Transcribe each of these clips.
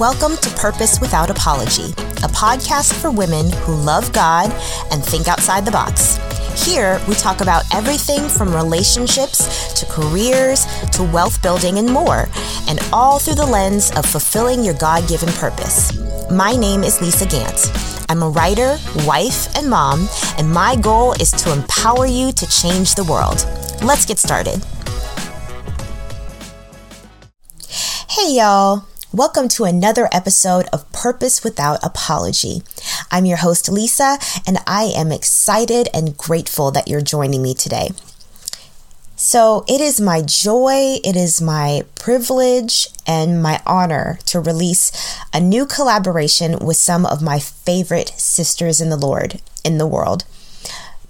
Welcome to Purpose Without Apology, a podcast for women who love God and think outside the box. Here, we talk about everything from relationships to careers to wealth building and more, and all through the lens of fulfilling your God given purpose. My name is Lisa Gant. I'm a writer, wife, and mom, and my goal is to empower you to change the world. Let's get started. Hey, y'all. Welcome to another episode of Purpose Without Apology. I'm your host, Lisa, and I am excited and grateful that you're joining me today. So, it is my joy, it is my privilege, and my honor to release a new collaboration with some of my favorite sisters in the Lord in the world.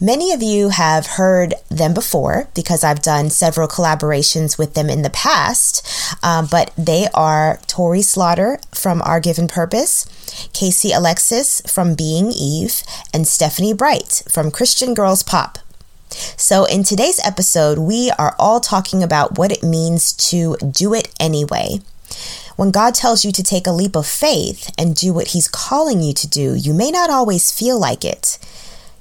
Many of you have heard them before because I've done several collaborations with them in the past, um, but they are Tori Slaughter from Our Given Purpose, Casey Alexis from Being Eve, and Stephanie Bright from Christian Girls Pop. So, in today's episode, we are all talking about what it means to do it anyway. When God tells you to take a leap of faith and do what He's calling you to do, you may not always feel like it.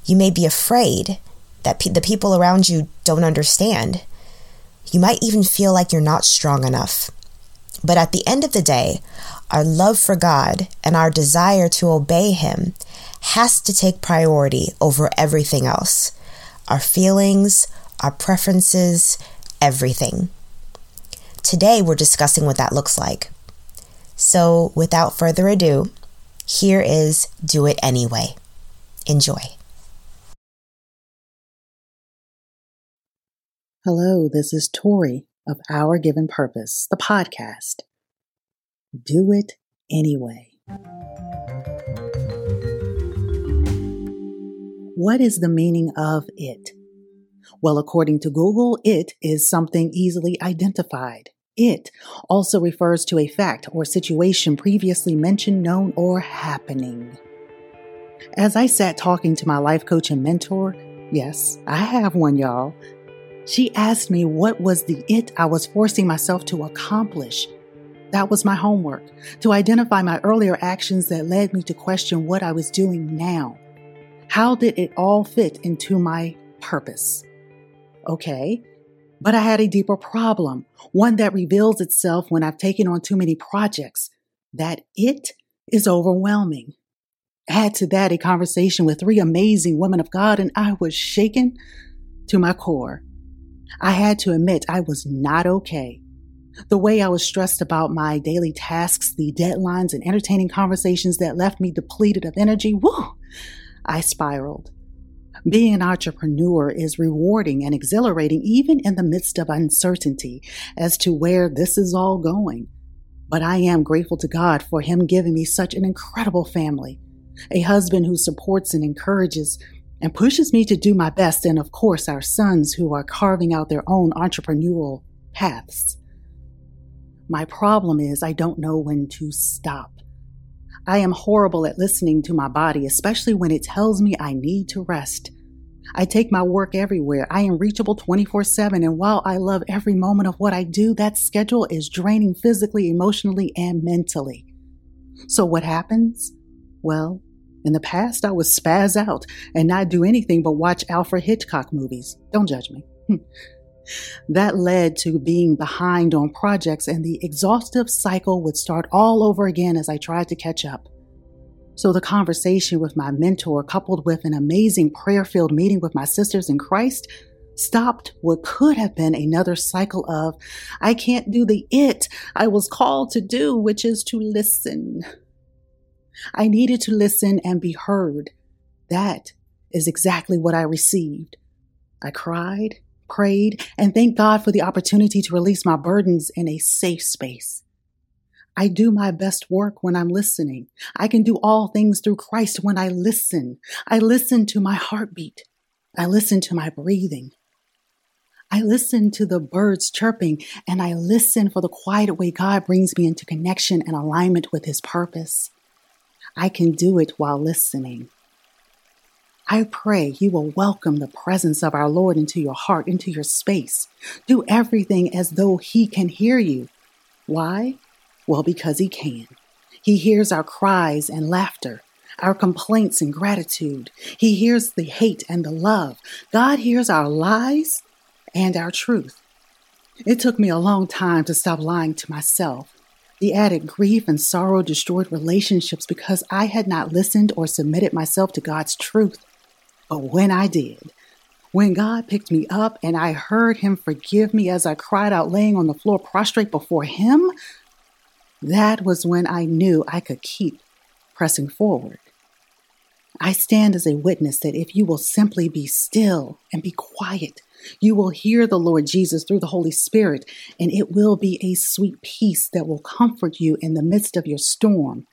You may be afraid that pe- the people around you don't understand. You might even feel like you're not strong enough. But at the end of the day, our love for God and our desire to obey Him has to take priority over everything else our feelings, our preferences, everything. Today, we're discussing what that looks like. So, without further ado, here is Do It Anyway. Enjoy. Hello, this is Tori of Our Given Purpose, the podcast. Do it anyway. What is the meaning of it? Well, according to Google, it is something easily identified. It also refers to a fact or situation previously mentioned, known, or happening. As I sat talking to my life coach and mentor, yes, I have one, y'all, she asked me what was the it I was forcing myself to accomplish. That was my homework, to identify my earlier actions that led me to question what I was doing now. How did it all fit into my purpose? Okay, but I had a deeper problem, one that reveals itself when I've taken on too many projects. That it is overwhelming. Add to that a conversation with three amazing women of God, and I was shaken to my core. I had to admit I was not okay. The way I was stressed about my daily tasks, the deadlines, and entertaining conversations that left me depleted of energy, whoo, I spiraled. Being an entrepreneur is rewarding and exhilarating, even in the midst of uncertainty as to where this is all going. But I am grateful to God for Him giving me such an incredible family, a husband who supports and encourages and pushes me to do my best, and of course, our sons who are carving out their own entrepreneurial paths. My problem is I don't know when to stop. I am horrible at listening to my body, especially when it tells me I need to rest. I take my work everywhere. I am reachable 24 7. And while I love every moment of what I do, that schedule is draining physically, emotionally, and mentally. So what happens? Well, in the past, I would spaz out and not do anything but watch Alfred Hitchcock movies. Don't judge me. That led to being behind on projects, and the exhaustive cycle would start all over again as I tried to catch up. So, the conversation with my mentor, coupled with an amazing prayer filled meeting with my sisters in Christ, stopped what could have been another cycle of, I can't do the it I was called to do, which is to listen. I needed to listen and be heard. That is exactly what I received. I cried, prayed, and thanked God for the opportunity to release my burdens in a safe space. I do my best work when I'm listening. I can do all things through Christ when I listen. I listen to my heartbeat. I listen to my breathing. I listen to the birds chirping and I listen for the quiet way God brings me into connection and alignment with His purpose. I can do it while listening. I pray you will welcome the presence of our Lord into your heart, into your space. Do everything as though He can hear you. Why? Well, because He can. He hears our cries and laughter, our complaints and gratitude. He hears the hate and the love. God hears our lies and our truth. It took me a long time to stop lying to myself. The added grief and sorrow destroyed relationships because I had not listened or submitted myself to God's truth. But when I did, when God picked me up and I heard Him forgive me as I cried out laying on the floor prostrate before Him, that was when I knew I could keep pressing forward. I stand as a witness that if you will simply be still and be quiet, you will hear the Lord Jesus through the Holy Spirit, and it will be a sweet peace that will comfort you in the midst of your storm.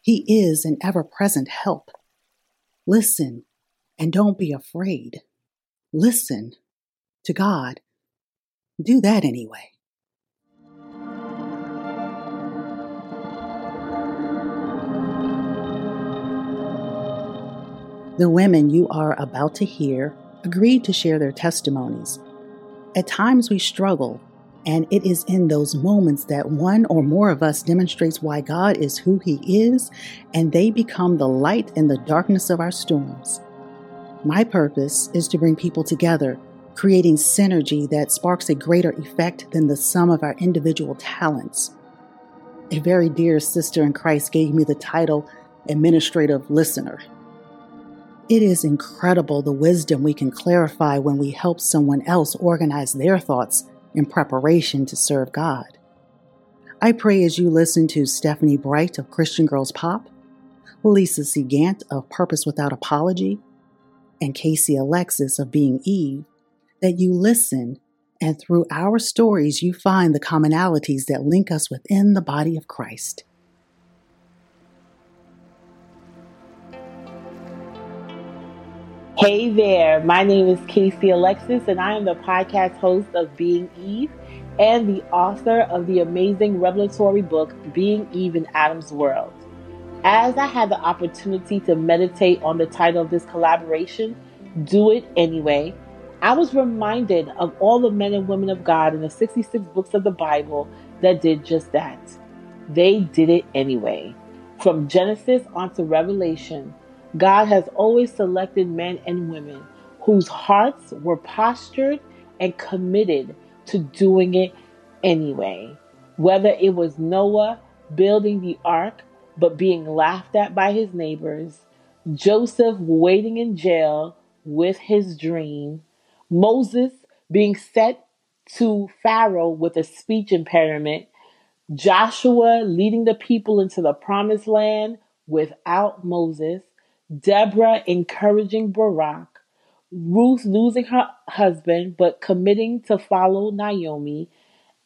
He is an ever present help. Listen and don't be afraid. Listen to God. Do that anyway. The women you are about to hear agreed to share their testimonies. At times we struggle, and it is in those moments that one or more of us demonstrates why God is who He is, and they become the light in the darkness of our storms. My purpose is to bring people together, creating synergy that sparks a greater effect than the sum of our individual talents. A very dear sister in Christ gave me the title Administrative Listener. It is incredible the wisdom we can clarify when we help someone else organize their thoughts in preparation to serve God. I pray as you listen to Stephanie Bright of Christian Girls Pop, Lisa C. Gant of Purpose Without Apology, and Casey Alexis of Being Eve that you listen and through our stories you find the commonalities that link us within the body of Christ. Hey there, my name is Casey Alexis, and I am the podcast host of Being Eve and the author of the amazing revelatory book, Being Eve in Adam's World. As I had the opportunity to meditate on the title of this collaboration, Do It Anyway, I was reminded of all the men and women of God in the 66 books of the Bible that did just that. They did it anyway. From Genesis onto Revelation, God has always selected men and women whose hearts were postured and committed to doing it anyway. Whether it was Noah building the ark but being laughed at by his neighbors, Joseph waiting in jail with his dream, Moses being set to Pharaoh with a speech impairment, Joshua leading the people into the promised land without Moses, Deborah encouraging Barak, Ruth losing her husband but committing to follow Naomi,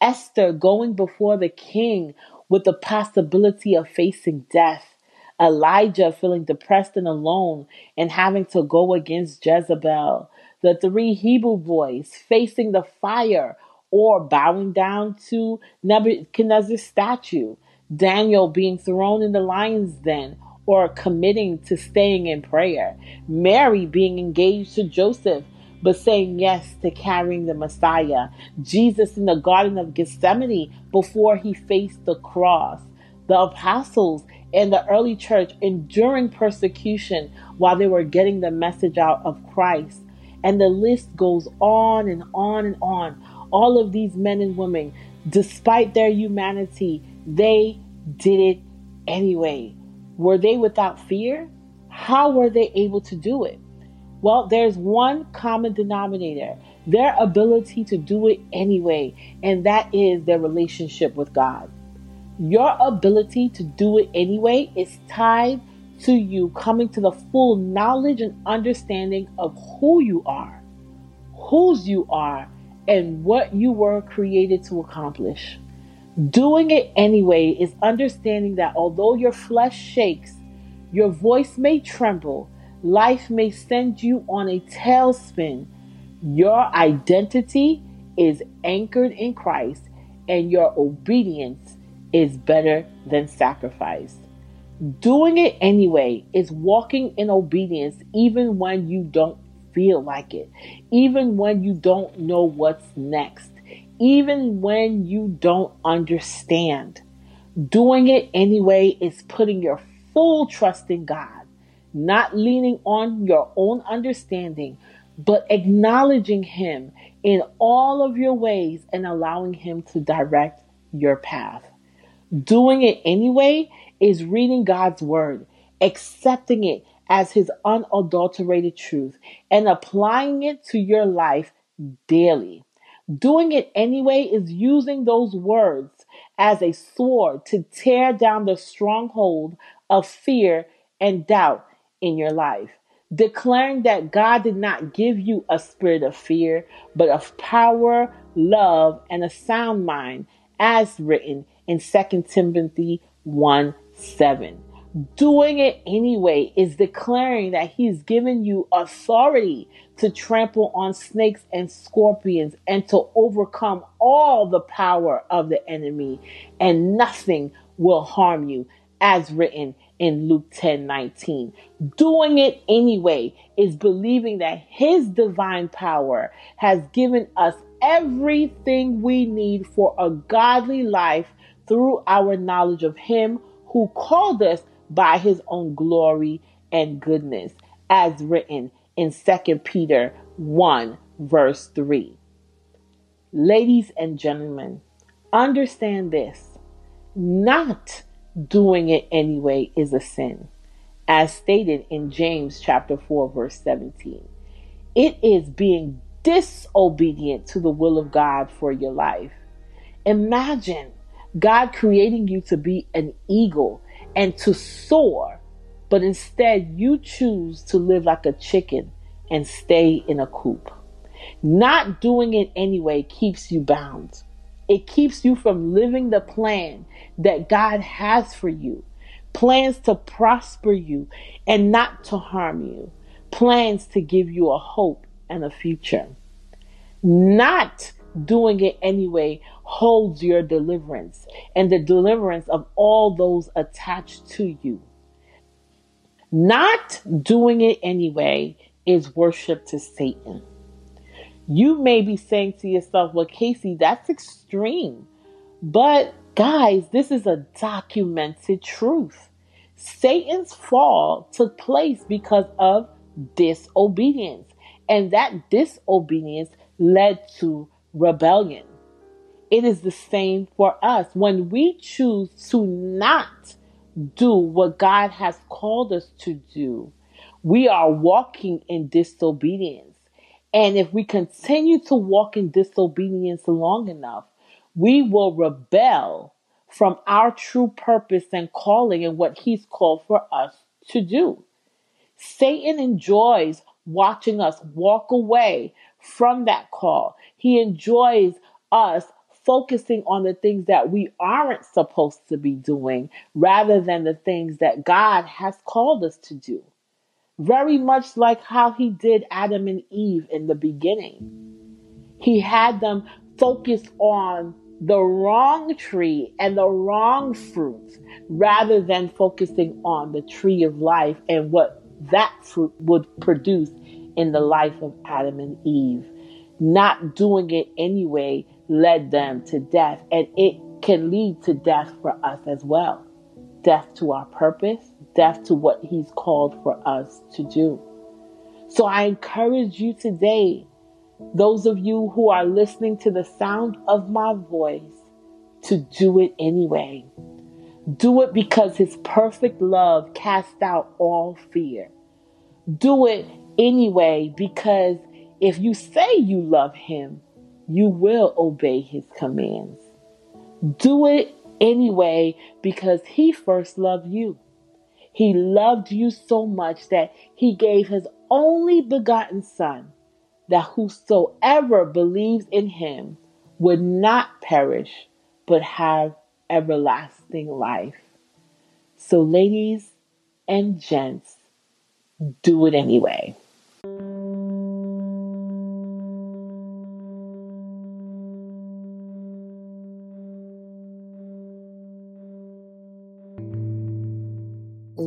Esther going before the king with the possibility of facing death. Elijah feeling depressed and alone and having to go against Jezebel. The three Hebrew boys facing the fire or bowing down to Nebuchadnezzar's statue. Daniel being thrown in the lion's den or committing to staying in prayer. Mary being engaged to Joseph but saying yes to carrying the Messiah. Jesus in the Garden of Gethsemane before he faced the cross. The apostles and the early church enduring persecution while they were getting the message out of Christ. And the list goes on and on and on. All of these men and women, despite their humanity, they did it anyway. Were they without fear? How were they able to do it? Well, there's one common denominator their ability to do it anyway, and that is their relationship with God. Your ability to do it anyway is tied to you coming to the full knowledge and understanding of who you are, whose you are, and what you were created to accomplish. Doing it anyway is understanding that although your flesh shakes, your voice may tremble, life may send you on a tailspin. Your identity is anchored in Christ, and your obedience is better than sacrifice. Doing it anyway is walking in obedience even when you don't feel like it, even when you don't know what's next, even when you don't understand. Doing it anyway is putting your full trust in God, not leaning on your own understanding, but acknowledging Him in all of your ways and allowing Him to direct your path. Doing it anyway is reading God's Word, accepting it as His unadulterated truth, and applying it to your life daily. Doing it anyway is using those words as a sword to tear down the stronghold of fear and doubt in your life. Declaring that God did not give you a spirit of fear, but of power, love, and a sound mind, as written in 2 Timothy 1 7. Doing it anyway is declaring that He's given you authority to trample on snakes and scorpions and to overcome all the power of the enemy, and nothing will harm you, as written in Luke 10 19. Doing it anyway is believing that His divine power has given us everything we need for a godly life through our knowledge of Him who called us by His own glory and goodness, as written in 2 Peter 1, verse 3. Ladies and gentlemen, understand this. Not doing it anyway is a sin, as stated in James chapter 4 verse 17. It is being disobedient to the will of God for your life. Imagine God creating you to be an eagle and to soar, but instead you choose to live like a chicken and stay in a coop. Not doing it anyway keeps you bound. It keeps you from living the plan that God has for you. Plans to prosper you and not to harm you. Plans to give you a hope and a future. Not doing it anyway holds your deliverance and the deliverance of all those attached to you. Not doing it anyway is worship to Satan. You may be saying to yourself, well, Casey, that's extreme. But guys, this is a documented truth. Satan's fall took place because of disobedience. And that disobedience led to rebellion. It is the same for us. When we choose to not do what God has called us to do, we are walking in disobedience. And if we continue to walk in disobedience long enough, we will rebel from our true purpose and calling and what He's called for us to do. Satan enjoys watching us walk away from that call. He enjoys us focusing on the things that we aren't supposed to be doing rather than the things that God has called us to do very much like how he did Adam and Eve in the beginning. He had them focus on the wrong tree and the wrong fruit rather than focusing on the tree of life and what that fruit would produce in the life of Adam and Eve. Not doing it anyway led them to death, and it can lead to death for us as well death to our purpose, death to what He's called for us to do. So I encourage you today, those of you who are listening to the sound of my voice, to do it anyway. Do it because His perfect love casts out all fear. Do it anyway because if you say you love Him, you will obey His commands. Do it anyway because He first loved you. He loved you so much that He gave His only begotten Son, that whosoever believes in Him would not perish, but have everlasting life. So, ladies and gents, do it anyway.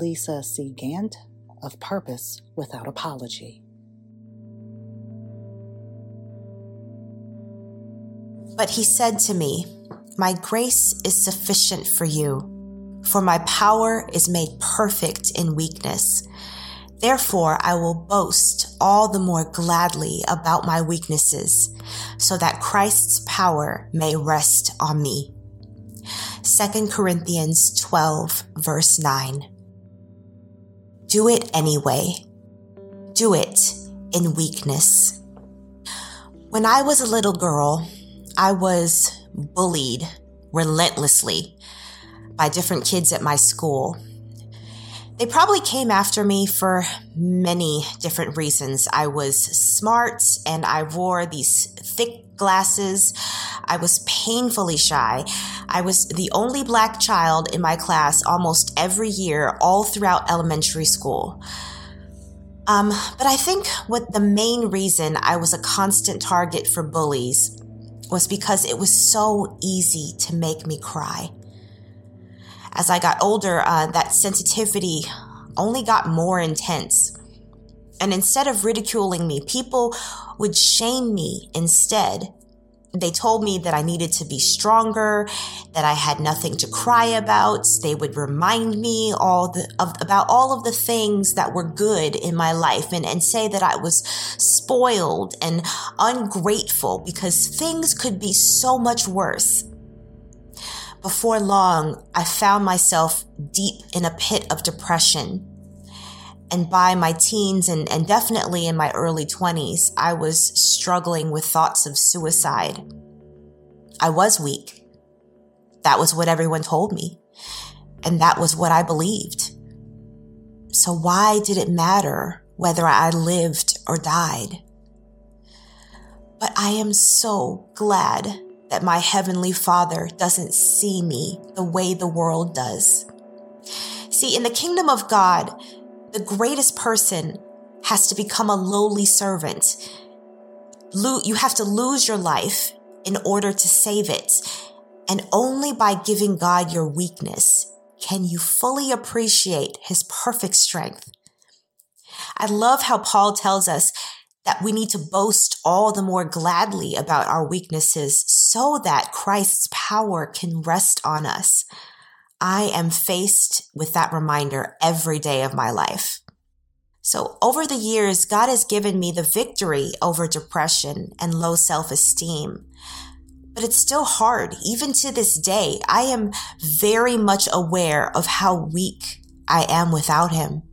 Lisa C. Gant of Purpose Without Apology. But he said to me, My grace is sufficient for you, for my power is made perfect in weakness. Therefore, I will boast all the more gladly about my weaknesses, so that Christ's power may rest on me. 2 Corinthians 12, verse 9. Do it anyway. Do it in weakness. When I was a little girl, I was bullied relentlessly by different kids at my school. They probably came after me for many different reasons. I was smart and I wore these thick glasses. I was painfully shy. I was the only black child in my class almost every year, all throughout elementary school. Um, but I think what the main reason I was a constant target for bullies was because it was so easy to make me cry. As I got older, uh, that sensitivity only got more intense. And instead of ridiculing me, people would shame me instead they told me that I needed to be stronger, that I had nothing to cry about. They would remind me all the, of, about all of the things that were good in my life and, and say that I was spoiled and ungrateful because things could be so much worse. Before long, I found myself deep in a pit of depression and by my teens and, and definitely in my early 20s, I was struggling with thoughts of suicide. I was weak. That was what everyone told me. And that was what I believed. So why did it matter whether I lived or died? But I am so glad that my Heavenly Father doesn't see me the way the world does. See, in the kingdom of God, the greatest person has to become a lowly servant. You have to lose your life in order to save it. And only by giving God your weakness can you fully appreciate his perfect strength. I love how Paul tells us that we need to boast all the more gladly about our weaknesses so that Christ's power can rest on us. I am faced with that reminder every day of my life. So over the years, God has given me the victory over depression and low self esteem. But it's still hard. Even to this day, I am very much aware of how weak I am without him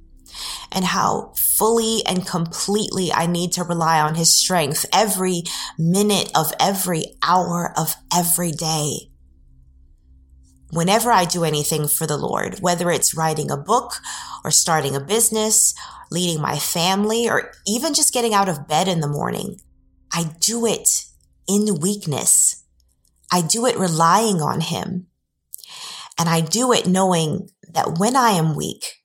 and how fully and completely I need to rely on his strength every minute of every hour of every day whenever I do anything for the Lord, whether it's writing a book or starting a business, leading my family, or even just getting out of bed in the morning, I do it in weakness. I do it relying on Him. And I do it knowing that when I am weak,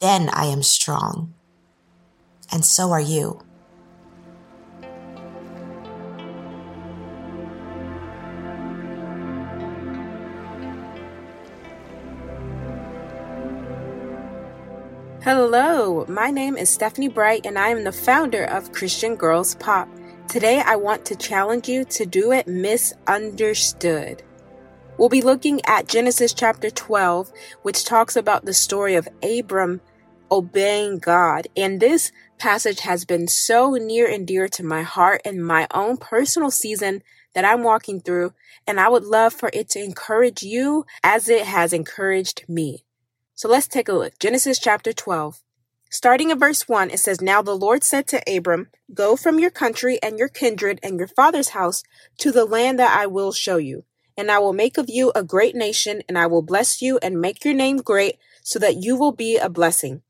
then I am strong. And so are you. Hello, my name is Stephanie Bright, and I am the founder of Christian Girls Pop. Today, I want to challenge you to do it misunderstood. We'll be looking at Genesis chapter 12, which talks about the story of Abram obeying God. And this passage has been so near and dear to my heart and my own personal season that I'm walking through. And I would love for it to encourage you as it has encouraged me. So let's take a look. Genesis chapter 12. Starting in verse 1, it says, Now the Lord said to Abram, Go from your country and your kindred and your father's house to the land that I will show you. And I will make of you a great nation, and I will bless you and make your name great, so that you will be a blessing.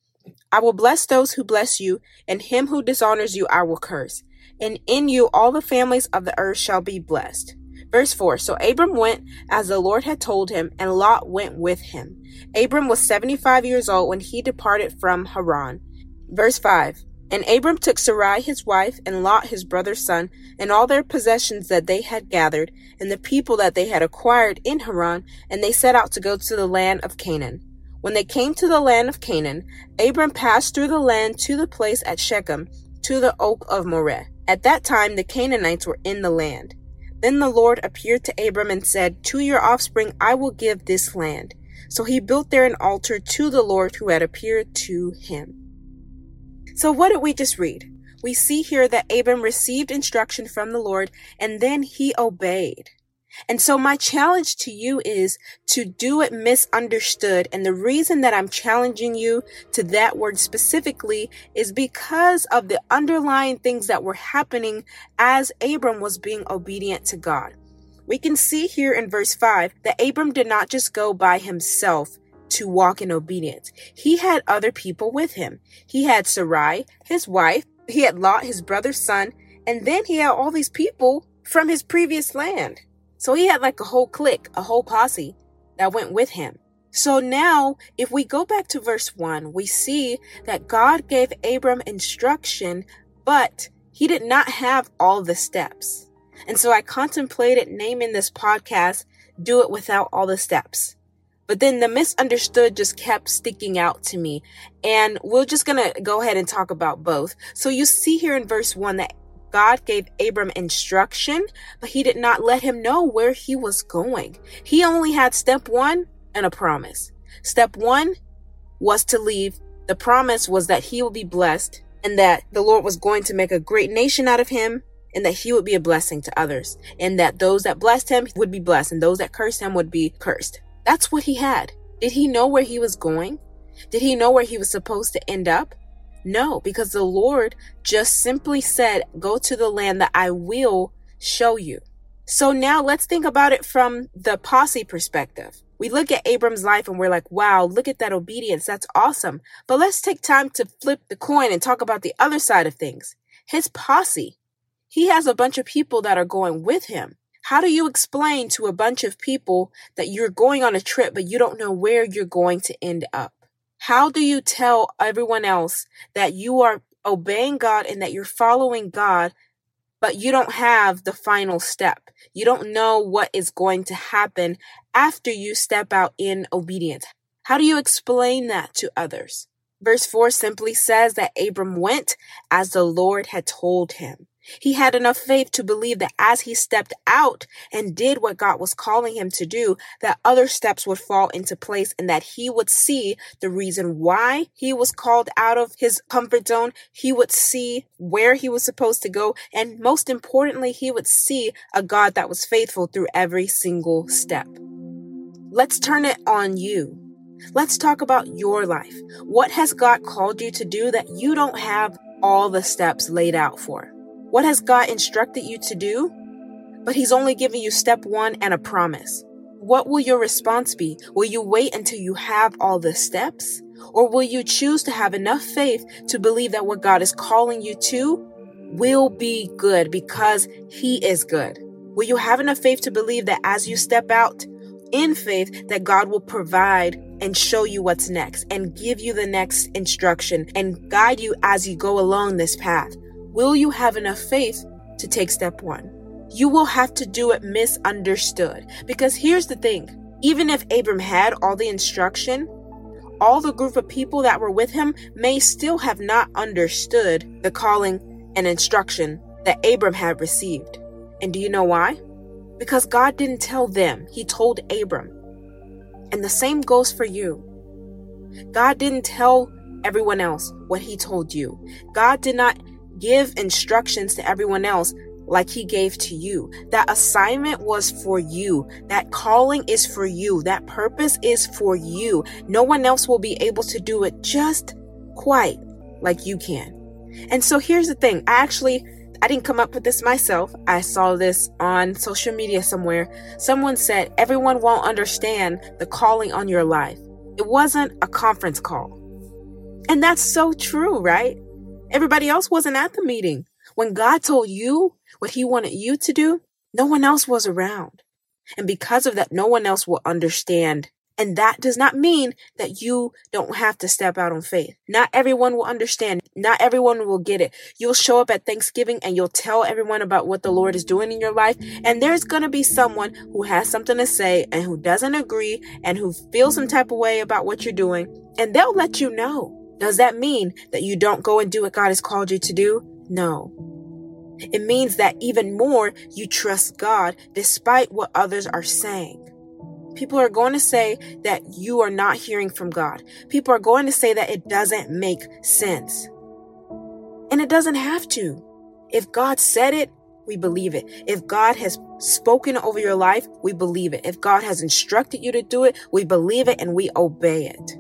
I will bless those who bless you, and him who dishonors you I will curse. And in you all the families of the earth shall be blessed. Verse 4 So Abram went as the Lord had told him, and Lot went with him. Abram was 75 years old when he departed from Haran. Verse 5 And Abram took Sarai his wife, and Lot his brother's son, and all their possessions that they had gathered, and the people that they had acquired in Haran, and they set out to go to the land of Canaan. When they came to the land of Canaan, Abram passed through the land to the place at Shechem, to the oak of Moreh. At that time the Canaanites were in the land. Then the Lord appeared to Abram and said, To your offspring I will give this land. So he built there an altar to the Lord who had appeared to him. So what did we just read? We see here that Abram received instruction from the Lord and then he obeyed. And so my challenge to you is to do it misunderstood. And the reason that I'm challenging you to that word specifically is because of the underlying things that were happening as Abram was being obedient to God. We can see here in verse 5 that Abram did not just go by himself to walk in obedience. He had other people with him. He had Sarai, his wife, he had Lot, his brother's son, and then he had all these people from his previous land. So he had like a whole clique, a whole posse that went with him. So now, if we go back to verse 1, we see that God gave Abram instruction, but he did not have all the steps. And so I contemplated naming this podcast, Do It Without All the Steps. But then the misunderstood just kept sticking out to me. And we're just going to go ahead and talk about both. So you see here in verse 1 that God gave Abram instruction, but he did not let him know where he was going. He only had step one and a promise. Step one was to leave. The promise was that he would be blessed and that the Lord was going to make a great nation out of him and that he would be a blessing to others and that those that blessed him would be blessed and those that cursed him would be cursed. That's what he had. Did he know where he was going? Did he know where he was supposed to end up? No, because the Lord just simply said, Go to the land that I will show you. So now let's think about it from the posse perspective. We look at Abram's life and we're like, wow, look at that obedience. That's awesome. But let's take time to flip the coin and talk about the other side of things. His posse. He has a bunch of people that are going with him. How do you explain to a bunch of people that you're going on a trip, but you don't know where you're going to end up? How do you tell everyone else that you are obeying God and that you're following God, but you don't have the final step? You don't know what is going to happen after you step out in obedience. How do you explain that to others? Verse 4 simply says that Abram went as the Lord had told him. He had enough faith to believe that as he stepped out and did what God was calling him to do, that other steps would fall into place and that he would see the reason why he was called out of his comfort zone. He would see where he was supposed to go. And most importantly, he would see a God that was faithful through every single step. Let's turn it on you. Let's talk about your life. What has God called you to do that you don't have all the steps laid out for? What has God instructed you to do? But He's only giving you step one and a promise. What will your response be? Will you wait until you have all the steps? Or will you choose to have enough faith to believe that what God is calling you to will be good because He is good? Will you have enough faith to believe that as you step out in faith, that God will provide and show you what's next and give you the next instruction and guide you as you go along this path? Will you have enough faith to take step one? You will have to do it misunderstood. Because here's the thing even if Abram had all the instruction, all the group of people that were with him may still have not understood the calling and instruction that Abram had received. And do you know why? Because God didn't tell them, He told Abram. And the same goes for you. God didn't tell everyone else what He told you. God did not give instructions to everyone else like he gave to you. That assignment was for you. That calling is for you. That purpose is for you. No one else will be able to do it just quite like you can. And so here's the thing. I actually I didn't come up with this myself. I saw this on social media somewhere. Someone said everyone won't understand the calling on your life. It wasn't a conference call. And that's so true, right? Everybody else wasn't at the meeting. When God told you what he wanted you to do, no one else was around. And because of that, no one else will understand. And that does not mean that you don't have to step out on faith. Not everyone will understand. Not everyone will get it. You'll show up at Thanksgiving and you'll tell everyone about what the Lord is doing in your life. And there's going to be someone who has something to say and who doesn't agree and who feels some type of way about what you're doing. And they'll let you know. Does that mean that you don't go and do what God has called you to do? No. It means that even more you trust God despite what others are saying. People are going to say that you are not hearing from God. People are going to say that it doesn't make sense. And it doesn't have to. If God said it, we believe it. If God has spoken over your life, we believe it. If God has instructed you to do it, we believe it and we obey it.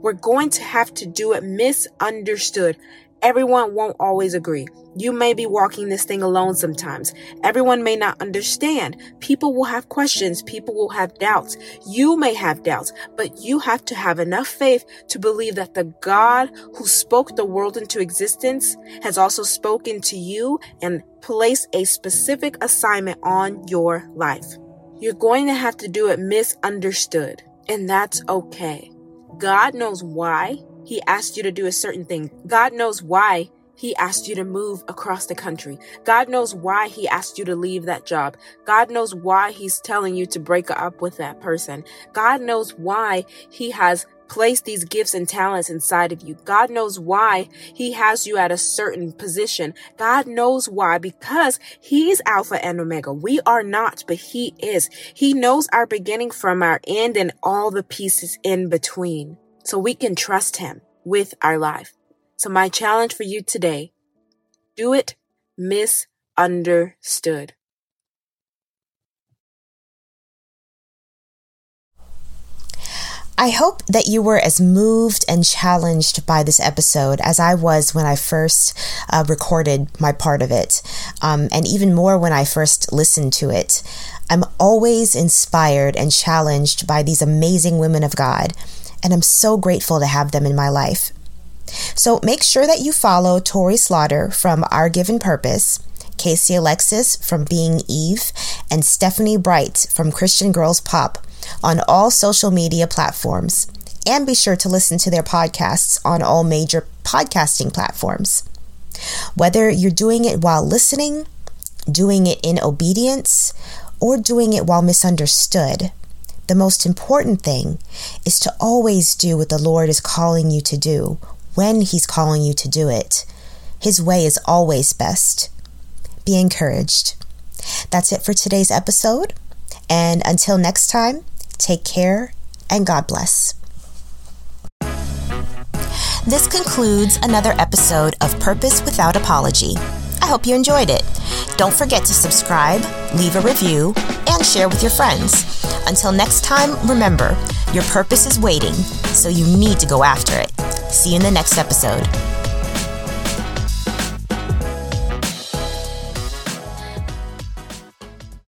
We're going to have to do it misunderstood. Everyone won't always agree. You may be walking this thing alone sometimes. Everyone may not understand. People will have questions. People will have doubts. You may have doubts, but you have to have enough faith to believe that the God who spoke the world into existence has also spoken to you and placed a specific assignment on your life. You're going to have to do it misunderstood, and that's okay. God knows why he asked you to do a certain thing. God knows why he asked you to move across the country. God knows why he asked you to leave that job. God knows why he's telling you to break up with that person. God knows why he has placed these gifts and talents inside of you. God knows why he has you at a certain position. God knows why because he's Alpha and Omega. We are not, but he is. He knows our beginning from our end and all the pieces in between so we can trust Him with our life. So, my challenge for you today do it misunderstood. I hope that you were as moved and challenged by this episode as I was when I first uh, recorded my part of it, um, and even more when I first listened to it. I'm always inspired and challenged by these amazing women of God and I'm so grateful to have them in my life. So make sure that you follow Tori Slaughter from Our Given Purpose, Casey Alexis from Being Eve, and Stephanie Bright from Christian Girls Pop on all social media platforms. And be sure to listen to their podcasts on all major podcasting platforms. Whether you're doing it while listening, doing it in obedience, or doing it while misunderstood, the most important thing is to always do what the Lord is calling you to do when He's calling you to do it. His way is always best. Be encouraged. That's it for today's episode. And until next time, take care and God bless. This concludes another episode of Purpose Without Apology. I hope you enjoyed it. Don't forget to subscribe, leave a review, and share with your friends. Until next time, remember, your purpose is waiting, so you need to go after it. See you in the next episode.